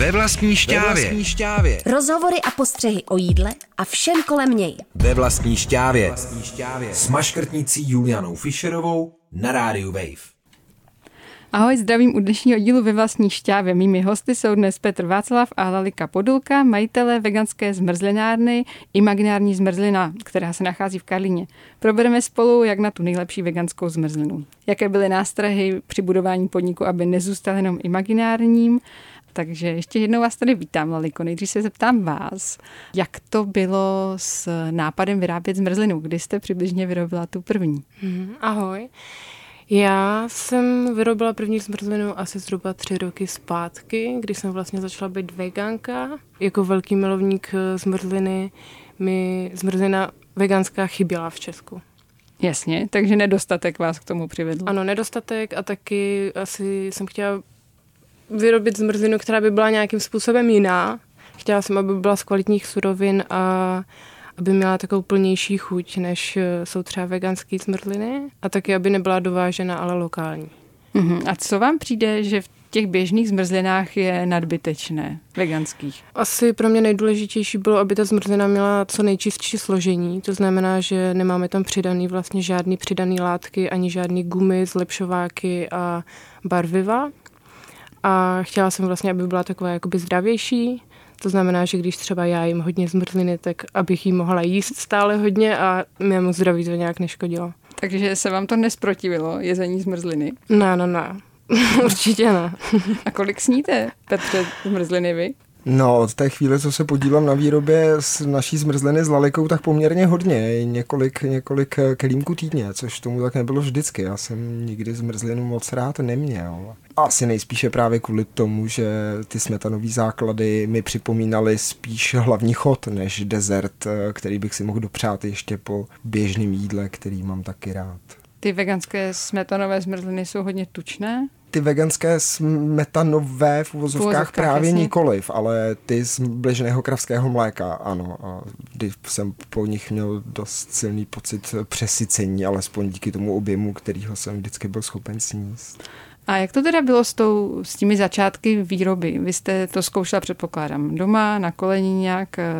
Ve vlastní šťávě. Ve vlastní šťávě. Rozhovory a postřehy o jídle a všem kolem něj. Ve vlastní šťávě. Vlastní šťávě. S maškrtnicí Julianou Fischerovou na rádiu Wave. Ahoj, zdravím u dnešního dílu ve vlastní šťávě. Mými hosty jsou dnes Petr Václav a Lalika Podulka, majitelé veganské zmrzlinárny Imaginární zmrzlina, která se nachází v Karlíně. Probereme spolu, jak na tu nejlepší veganskou zmrzlinu. Jaké byly nástrahy při budování podniku, aby nezůstal jenom imaginárním takže ještě jednou vás tady vítám, Laliko. Nejdřív se zeptám vás, jak to bylo s nápadem vyrábět zmrzlinu? Kdy jste přibližně vyrobila tu první? Mm, ahoj. Já jsem vyrobila první zmrzlinu asi zhruba tři roky zpátky, kdy jsem vlastně začala být veganka. Jako velký milovník eh, zmrzliny mi zmrzlina veganská chyběla v Česku. Jasně, takže nedostatek vás k tomu přivedl. Ano, nedostatek a taky asi jsem chtěla vyrobit zmrzlinu, která by byla nějakým způsobem jiná. Chtěla jsem, aby byla z kvalitních surovin a aby měla takovou plnější chuť, než eh, jsou třeba veganské zmrzliny a taky, aby nebyla dovážena, ale lokální. Uh-huh. A co vám přijde, že v těch běžných zmrzlinách je nadbytečné, veganských? Asi pro mě nejdůležitější bylo, aby ta zmrzlina měla co nejčistší složení. To znamená, že nemáme tam přidaný vlastně žádný přidaný látky, ani žádný gumy, zlepšováky a barviva. A chtěla jsem vlastně, aby byla taková jakoby zdravější, to znamená, že když třeba já jim hodně zmrzliny, tak abych jí mohla jíst stále hodně a mému zdraví to nějak neškodilo. Takže se vám to nesprotivilo, jezení zmrzliny? Ne, ne, ne. Určitě ne. a kolik sníte, Petře, zmrzliny vy? No, od té chvíle, co se podílám na výrobě s naší zmrzliny s lalikou, tak poměrně hodně, několik, několik kelímků týdně, což tomu tak nebylo vždycky. Já jsem nikdy zmrzlinu moc rád neměl. Asi nejspíše právě kvůli tomu, že ty smetanové základy mi připomínaly spíš hlavní chod než dezert, který bych si mohl dopřát ještě po běžném jídle, který mám taky rád. Ty veganské smetanové zmrzliny jsou hodně tučné? Ty veganské smetanové v uvozovkách právě jasně. nikoliv, ale ty z běžného kravského mléka, ano. A kdy jsem po nich měl dost silný pocit přesycení, alespoň díky tomu objemu, kterýho jsem vždycky byl schopen sníst. A jak to teda bylo s, tou, s těmi začátky výroby? Vy jste to zkoušela, předpokládám, doma, na kolení nějak, eh,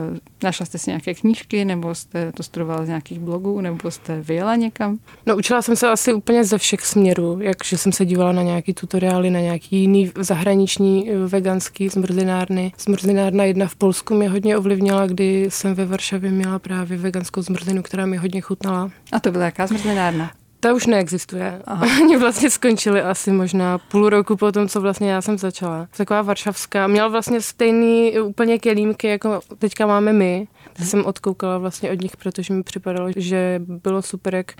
našla jste si nějaké knížky, nebo jste to studovala z nějakých blogů, nebo jste vyjela někam? No učila jsem se asi úplně ze všech směrů, jakže jsem se dívala na nějaký tutoriály, na nějaký jiný zahraniční eh, veganský zmrzlinárny. Zmrzlinárna jedna v Polsku mě hodně ovlivnila, kdy jsem ve Varšavě měla právě veganskou zmrzlinu, která mi hodně chutnala. A to byla jaká zmrzlinárna? Ta už neexistuje. Aha. Oni vlastně skončili asi možná půl roku po tom, co vlastně já jsem začala. Taková varšavská. Měla vlastně stejný úplně kelímky, jako teďka máme my. To jsem odkoukala vlastně od nich, protože mi připadalo, že bylo super, jak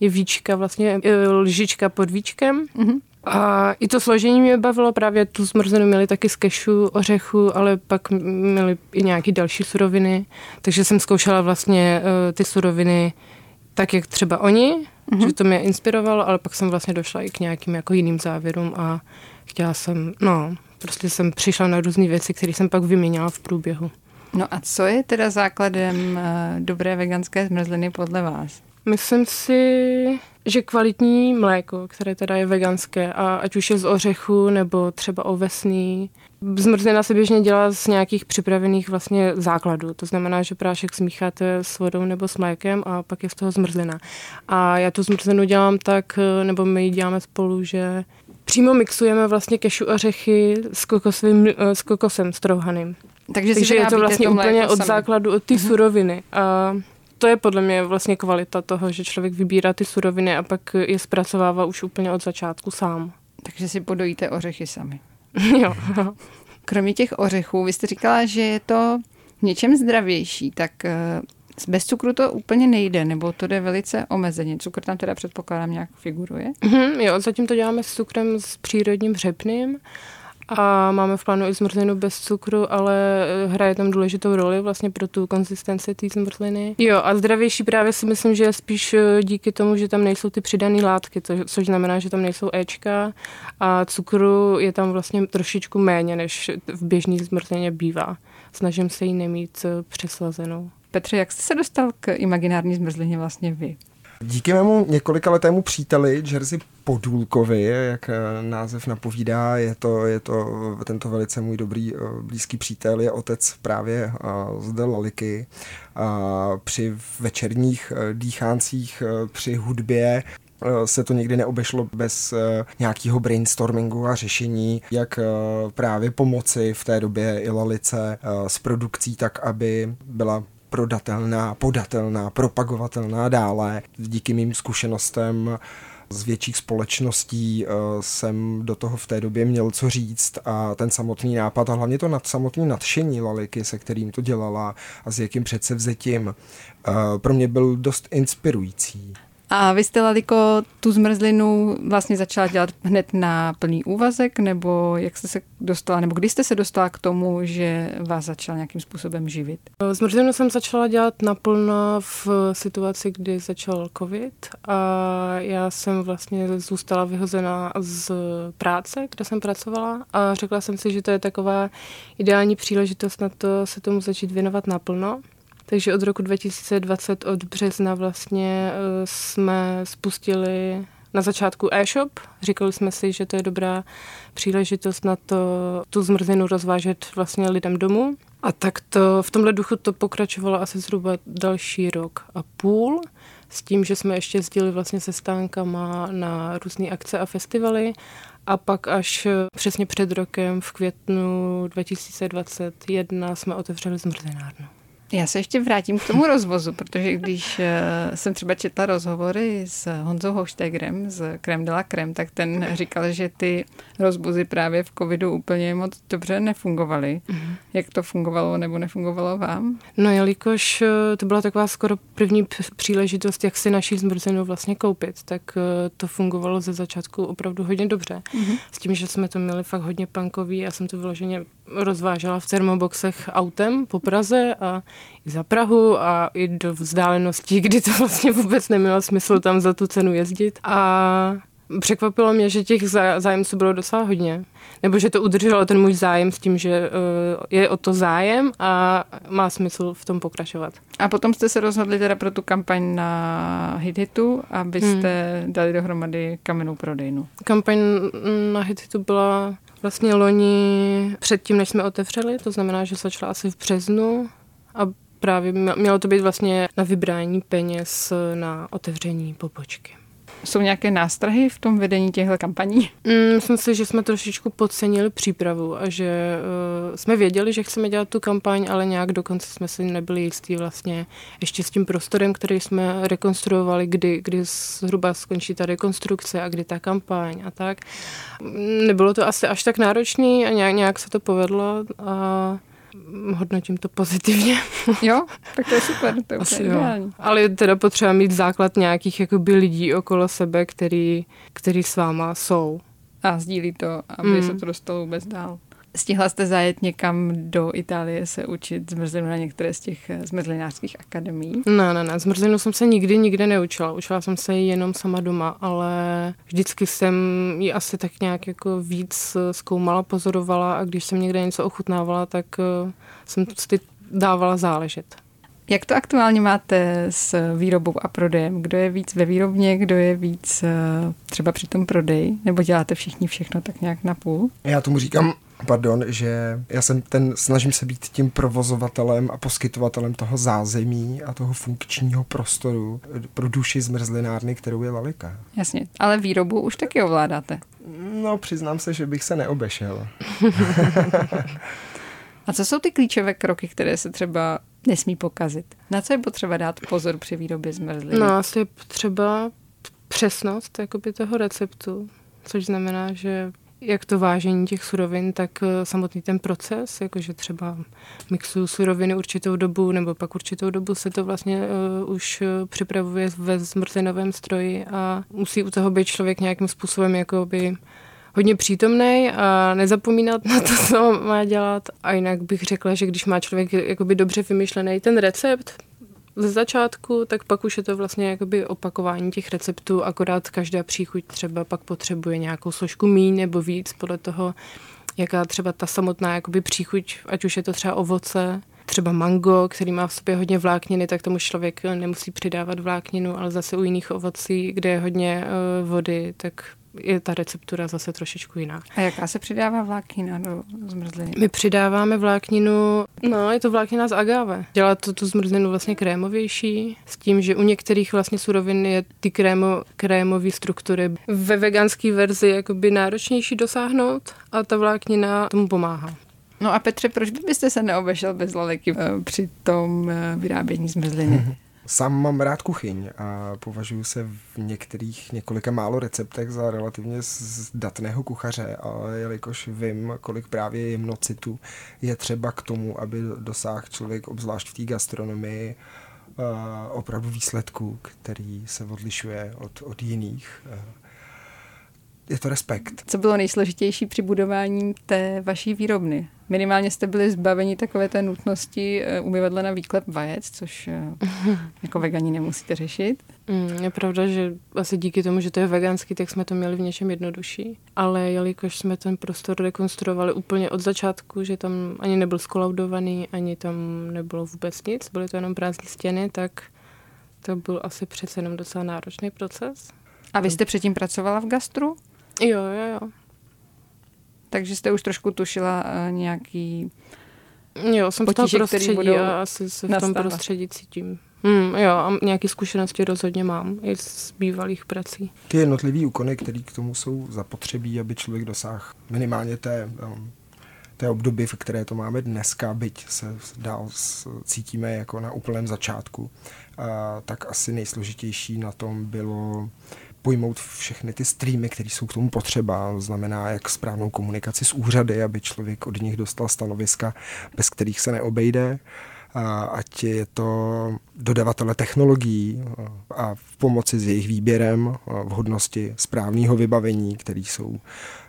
je víčka, vlastně e, lžička pod víčkem. Mm-hmm. A i to složení mě bavilo, právě tu zmrzlinu měli taky z kešu, ořechu, ale pak měli i nějaké další suroviny, takže jsem zkoušela vlastně uh, ty suroviny tak, jak třeba oni, mm-hmm. že to mě inspirovalo, ale pak jsem vlastně došla i k nějakým jako jiným závěrům a chtěla jsem, no, prostě jsem přišla na různé věci, které jsem pak vyměnila v průběhu. No a co je teda základem uh, dobré veganské zmrzliny podle vás? Myslím si, že kvalitní mléko, které teda je veganské, a ať už je z ořechu nebo třeba ovesný, Zmrzlina se běžně dělá z nějakých připravených vlastně základů. To znamená, že prášek smícháte s vodou nebo s mlékem a pak je z toho zmrzlina. A já tu zmrzlinu dělám tak, nebo my ji děláme spolu, že přímo mixujeme vlastně kešu ořechy s, kokosovým, s kokosem strouhaným. Takže, Takže je to vlastně to úplně od základu, od té uh-huh. suroviny. A to je podle mě vlastně kvalita toho, že člověk vybírá ty suroviny a pak je zpracovává už úplně od začátku sám. Takže si podojíte ořechy sami. jo. Kromě těch ořechů, vy jste říkala, že je to něčem zdravější, tak eh, bez cukru to úplně nejde, nebo to jde velice omezeně. Cukr tam teda předpokládám nějak figuruje? Mm-hmm, jo, zatím to děláme s cukrem s přírodním řepným a máme v plánu i zmrzlinu bez cukru, ale eh, hraje tam důležitou roli vlastně pro tu konzistenci té zmrzliny. Jo, a zdravější právě si myslím, že je spíš eh, díky tomu, že tam nejsou ty přidané látky, to, což znamená, že tam nejsou Ečka a cukru je tam vlastně trošičku méně, než v běžné zmrzlině bývá. Snažím se ji nemít eh, přeslazenou. Petře, jak jste se dostal k imaginární zmrzlině vlastně vy? Díky mému několika letému příteli Jersey Podůlkovi, jak eh, název napovídá, je to, je to tento velice můj dobrý blízký přítel, je otec právě zde Laliky. Při večerních dýcháncích, při hudbě Eh, se to nikdy neobešlo bez eh, nějakého brainstormingu a řešení, jak eh, právě pomoci v té době i Lalice s produkcí tak, aby byla prodatelná, podatelná, propagovatelná dále. Díky mým zkušenostem z větších společností jsem do toho v té době měl co říct a ten samotný nápad a hlavně to nad, samotný nadšení Laliky, se kterým to dělala a s jakým předsevzetím, pro mě byl dost inspirující. A vy jste, Laliko, tu zmrzlinu vlastně začala dělat hned na plný úvazek, nebo jak jste se dostala, nebo kdy jste se dostala k tomu, že vás začala nějakým způsobem živit? Zmrzlinu jsem začala dělat naplno v situaci, kdy začal covid a já jsem vlastně zůstala vyhozená z práce, kde jsem pracovala a řekla jsem si, že to je taková ideální příležitost na to se tomu začít věnovat naplno. Takže od roku 2020, od března vlastně eh, jsme spustili na začátku e-shop. Říkali jsme si, že to je dobrá příležitost na to tu zmrzlinu rozvážet vlastně lidem domů. A tak to v tomhle duchu to pokračovalo asi zhruba další rok a půl s tím, že jsme ještě jezdili vlastně se stánkama na různé akce a festivaly a pak až přesně před rokem v květnu 2021 jsme otevřeli zmrzlinárnu. Já se ještě vrátím k tomu rozvozu, protože když eh, jsem třeba četla rozhovory s Honzou Hoštegrem z Krem de la Krem, tak ten říkal, že ty rozvozy právě v covidu úplně moc dobře nefungovaly. Mm. Jak to fungovalo nebo nefungovalo vám? No jelikož eh, to byla taková skoro první příležitost, jak si naší zmrzlinu vlastně koupit, tak eh, to fungovalo ze začátku opravdu hodně dobře. Mm. S tím, že jsme to měli fakt hodně punkový, já jsem to vyloženě rozvážela v termoboxech autem po Praze a i za Prahu a i do vzdáleností, kdy to vlastně vůbec nemělo smysl tam za tu cenu jezdit. A překvapilo mě, že těch zájemců bylo docela hodně. Nebo že to udrželo ten můj zájem s tím, že uh, je o to zájem a má smysl v tom pokračovat. A potom jste se rozhodli teda pro tu kampaň na HitHitu, abyste hmm. dali dohromady kamennou prodejnu. Kampaň na HitHitu byla vlastně loni předtím, než jsme otevřeli, to znamená, že začala asi v březnu a právě mělo to být vlastně na vybrání peněz na otevření pobočky. Jsou nějaké nástrahy v tom vedení těchto kampaní? Mm, myslím si, že jsme trošičku podcenili přípravu a že uh, jsme věděli, že chceme dělat tu kampaň, ale nějak dokonce jsme si nebyli jistí vlastně ještě s tím prostorem, který jsme rekonstruovali, kdy, kdy zhruba skončí ta rekonstrukce a kdy ta kampaň a tak. Nebylo to asi až tak náročný a nějak, nějak se to povedlo a hodnotím to pozitivně. Jo, tak to je super, to je Asi ideální. Ale je teda potřeba mít základ nějakých jakoby lidí okolo sebe, který, který s váma jsou. A sdílí to, aby mm. se to dostalo vůbec dál. Stihla jste zajet někam do Itálie se učit zmrzlinu na některé z těch eh, zmrzlinářských akademií? Ne, ne, ne. Zmrzlinu jsem se nikdy, nikde neučila. Učila jsem se ji jenom sama doma, ale vždycky jsem ji asi tak nějak jako víc eh, zkoumala, pozorovala a když jsem někde něco ochutnávala, tak eh, jsem si dávala záležet. Jak to aktuálně máte s výrobou a prodejem? Kdo je víc ve výrobně, kdo je víc třeba při tom prodeji? Nebo děláte všichni všechno tak nějak na půl? Já tomu říkám pardon, že já jsem ten, snažím se být tím provozovatelem a poskytovatelem toho zázemí a toho funkčního prostoru pro duši zmrzlinárny, kterou je Lalika. Jasně, ale výrobu už taky ovládáte. No, přiznám se, že bych se neobešel. a co jsou ty klíčové kroky, které se třeba nesmí pokazit? Na co je potřeba dát pozor při výrobě zmrzliny? No, asi je potřeba přesnost jakoby toho receptu, což znamená, že jak to vážení těch surovin, tak eh, samotný ten proces, jakože třeba mixuju suroviny určitou dobu, nebo pak určitou dobu se to vlastně uh, už eh, připravuje ve zmrzlinovém stroji a musí u toho být člověk nějakým způsobem jakoby hodně přítomný a nezapomínat na to, co má dělat. A jinak bych řekla, že když má člověk jakoby dobře vymyšlený ten recept, ze začátku, tak pak už je to vlastně jakoby opakování těch receptů, akorát každá příchuť třeba pak potřebuje nějakou složku míň nebo víc podle toho, jaká třeba ta samotná jakoby příchuť, ať už je to třeba ovoce, třeba mango, který má v sobě hodně vlákniny, tak tomu člověk nemusí přidávat vlákninu, ale zase u jiných ovocí, kde je hodně uh, vody, tak je ta receptura zase trošičku jiná. A jaká se přidává vláknina do zmrzliny? My přidáváme vlákninu, no je to vláknina z agave. Dělá to tu zmrzlinu vlastně krémovější, s tím, že u některých vlastně surovin je ty krémo, krémové struktury ve veganské verzi jakoby náročnější dosáhnout a ta vláknina tomu pomáhá. No a Petře, proč byste se neobešel bez laleky eh, při tom eh, vyrábění zmrzliny? Sám mám rád kuchyň a považuji se v některých několika málo receptech za relativně zdatného kuchaře, ale jelikož vím, kolik právě jemnocitu je třeba k tomu, aby dosáhl člověk, obzvlášť v té gastronomii, eh, opravdu výsledku, který se odlišuje od, od jiných. Je to respekt. Co bylo nejsložitější při budování té vaší výrobny? Minimálně jste byli zbaveni takové té nutnosti eh, umyvadla na výklep vajec, což eh, jako vegani nemusíte řešit. Mm, je pravda, že asi díky tomu, že to je veganský, tak jsme to měli v něčem jednodušší. Ale jelikož jsme ten prostor rekonstruovali úplně od začátku, že tam ani nebyl skolaudovaný, ani tam nebylo vůbec nic, byly to jenom prázdné stěny, tak to byl asi přece jenom docela náročný proces. A vy jste předtím pracovala v gastru? Jo, jo, jo. Takže jste už trošku tušila uh, nějaký Jo, jsem potíže, v tom prostředí a asi se v tom prostředí cítím. Hmm, jo, a nějaké zkušenosti rozhodně mám i z bývalých prací. Ty jednotlivé úkony, které k tomu jsou zapotřebí, aby člověk dosáhl minimálně té, um, té obdoby, v které to máme dneska, byť se dál cítíme jako na úplném začátku, uh, tak asi nejsložitější na tom bylo pojmout všechny ty streamy, které jsou k tomu potřeba. To znamená, jak správnou komunikaci s úřady, aby člověk od nich dostal stanoviska, bez kterých se neobejde. A ať je to dodavatele technologií a v pomoci s jejich výběrem, vhodnosti správného vybavení, které jsou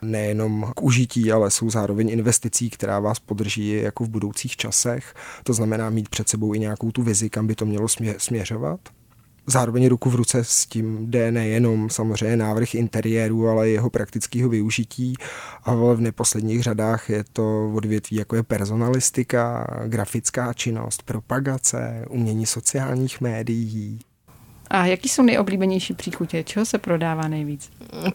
nejenom k užití, ale jsou zároveň investicí, která vás podrží jako v budoucích časech. To znamená mít před sebou i nějakou tu vizi, kam by to mělo směřovat zároveň ruku v ruce s tím jde nejenom samozřejmě návrh interiéru, ale i jeho praktického využití, ale v neposledních řadách je to odvětví jako je personalistika, grafická činnost, propagace, umění sociálních médií. A jaký jsou nejoblíbenější příchutě? Čeho se prodává nejvíc?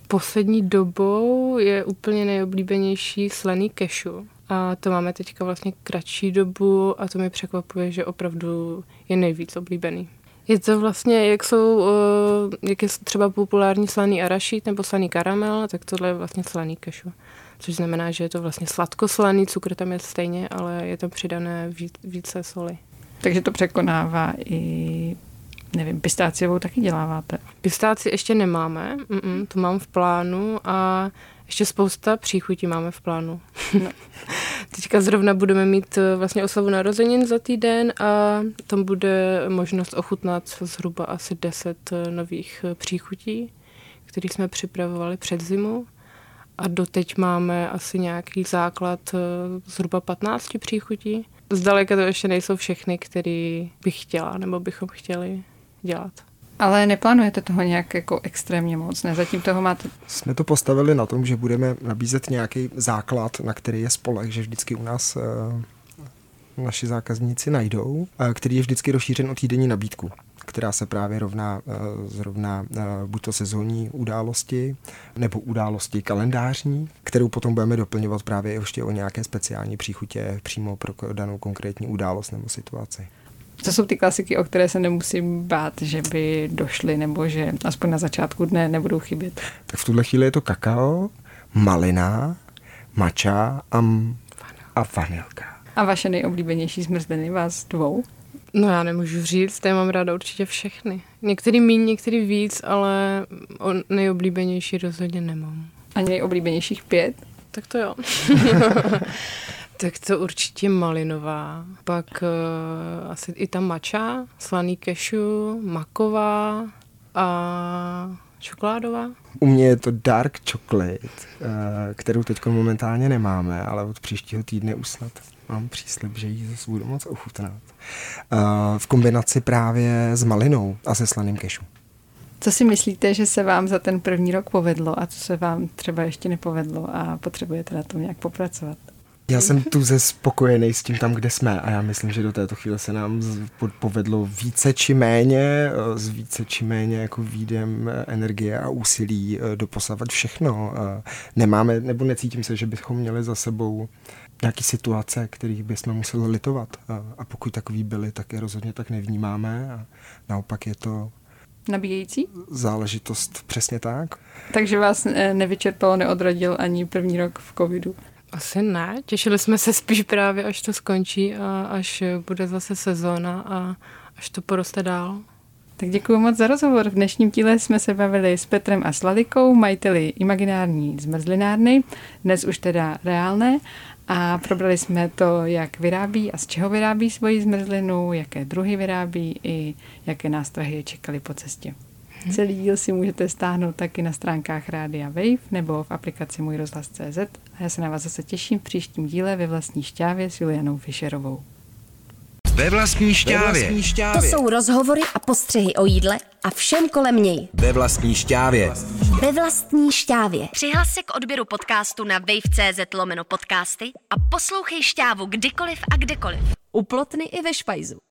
Poslední dobou je úplně nejoblíbenější slený kešu. A to máme teďka vlastně kratší dobu a to mi překvapuje, že opravdu je nejvíc oblíbený. Je to vlastně, jak jsou, eh, jak je třeba populární slaný arašít nebo slaný karamel, tak tohle je vlastně slaný kešu. Což znamená, že je to vlastně sladkoslaný, cukr tam je stejně, ale je tam přidané více soli. Takže to překonává i nevím, pistáciovou taky děláváte? Pistáci ještě nemáme, Mm-mm, to mám v plánu a ještě spousta příchutí máme v plánu. No. Teďka zrovna budeme mít eh, vlastně oslavu narozenin za týden a tam bude možnost ochutnat zhruba asi 10 eh, nových eh, příchutí, které jsme připravovali před zimu. A doteď máme asi nějaký základ zhruba 15 příchutí. Zdaleka to ještě nejsou všechny, které bych chtěla nebo bychom chtěli dělat. Ale neplánujete toho nějak jako extrémně moc, ne? Zatím toho máte... Jsme to postavili na tom, že budeme nabízet nějaký základ, na který je spolek, že vždycky u nás uh, naši zákazníci najdou, uh, který je vždycky rozšířen o týdenní nabídku která se právě rovná uh, zrovna buď to sezónní události, nebo události kalendářní, kterou potom budeme doplňovat právě ještě o nějaké speciální příchutě přímo pro danou konkrétní událost nebo situaci. To jsou ty klasiky, o které se nemusím bát, že by došly nebo že aspoň na začátku dne nebudou chybět. Tak v tuhle chvíli je to kakao, malina, mača a, a vanilka. A vaše nejoblíbenější zmrzliny vás dvou? No já nemůžu říct, já mám ráda určitě všechny. Některý míň, některý víc, ale o nejoblíbenější rozhodně nemám. Ani nejoblíbenějších pět? Tak to jo. Tak to určitě malinová, pak uh, asi i ta mača, slaný kešu, maková a čokoládová. U mě je to dark chocolate, uh, kterou teď momentálně nemáme, ale od příštího týdne už snad mám příslip, že ji zase budu moc ochutnat. Uh, v kombinaci právě s malinou a se slaným kešu. Co si myslíte, že se vám za ten první rok povedlo a co se vám třeba ještě nepovedlo a potřebujete na tom nějak popracovat? Já jsem tu ze spokojený s tím tam, kde jsme a já myslím, že do této chvíle se nám povedlo více či méně, z více či méně jako výdem energie a úsilí doposavat všechno. Nemáme, nebo necítím se, že bychom měli za sebou nějaké situace, kterých bychom museli litovat. A pokud takový byly, tak je rozhodně tak nevnímáme. A naopak je to Nabíjející? Záležitost přesně tak. Takže vás eh, nevyčerpalo, neodradil ani první rok v covidu? Asi ne. Těšili jsme se spíš právě, až to skončí a až bude zase sezóna a až to poroste dál. Tak děkuji moc za rozhovor. V dnešním díle jsme se bavili s Petrem a Sladikou, majiteli imaginární zmrzlinárny, dnes už teda reálné, a probrali jsme to, jak vyrábí a z čeho vyrábí svoji zmrzlinu, jaké druhy vyrábí i jaké nástrahy čekali po cestě. Hmm. Celý díl si můžete stáhnout taky na stránkách Rádia Wave nebo v aplikaci Můj rozhlas.cz a já se na vás zase těším v příštím díle ve vlastní šťávě s Julianou Fischerovou. Ve vlastní šťávě. Ve vlastní šťávě. To jsou rozhovory a postřehy o jídle a všem kolem něj. Ve vlastní šťávě. Ve vlastní šťávě. Přihlas se k odběru podcastu na wave.cz lomeno podcasty a poslouchej šťávu kdykoliv a kdekoliv. Uplotny i ve špajzu.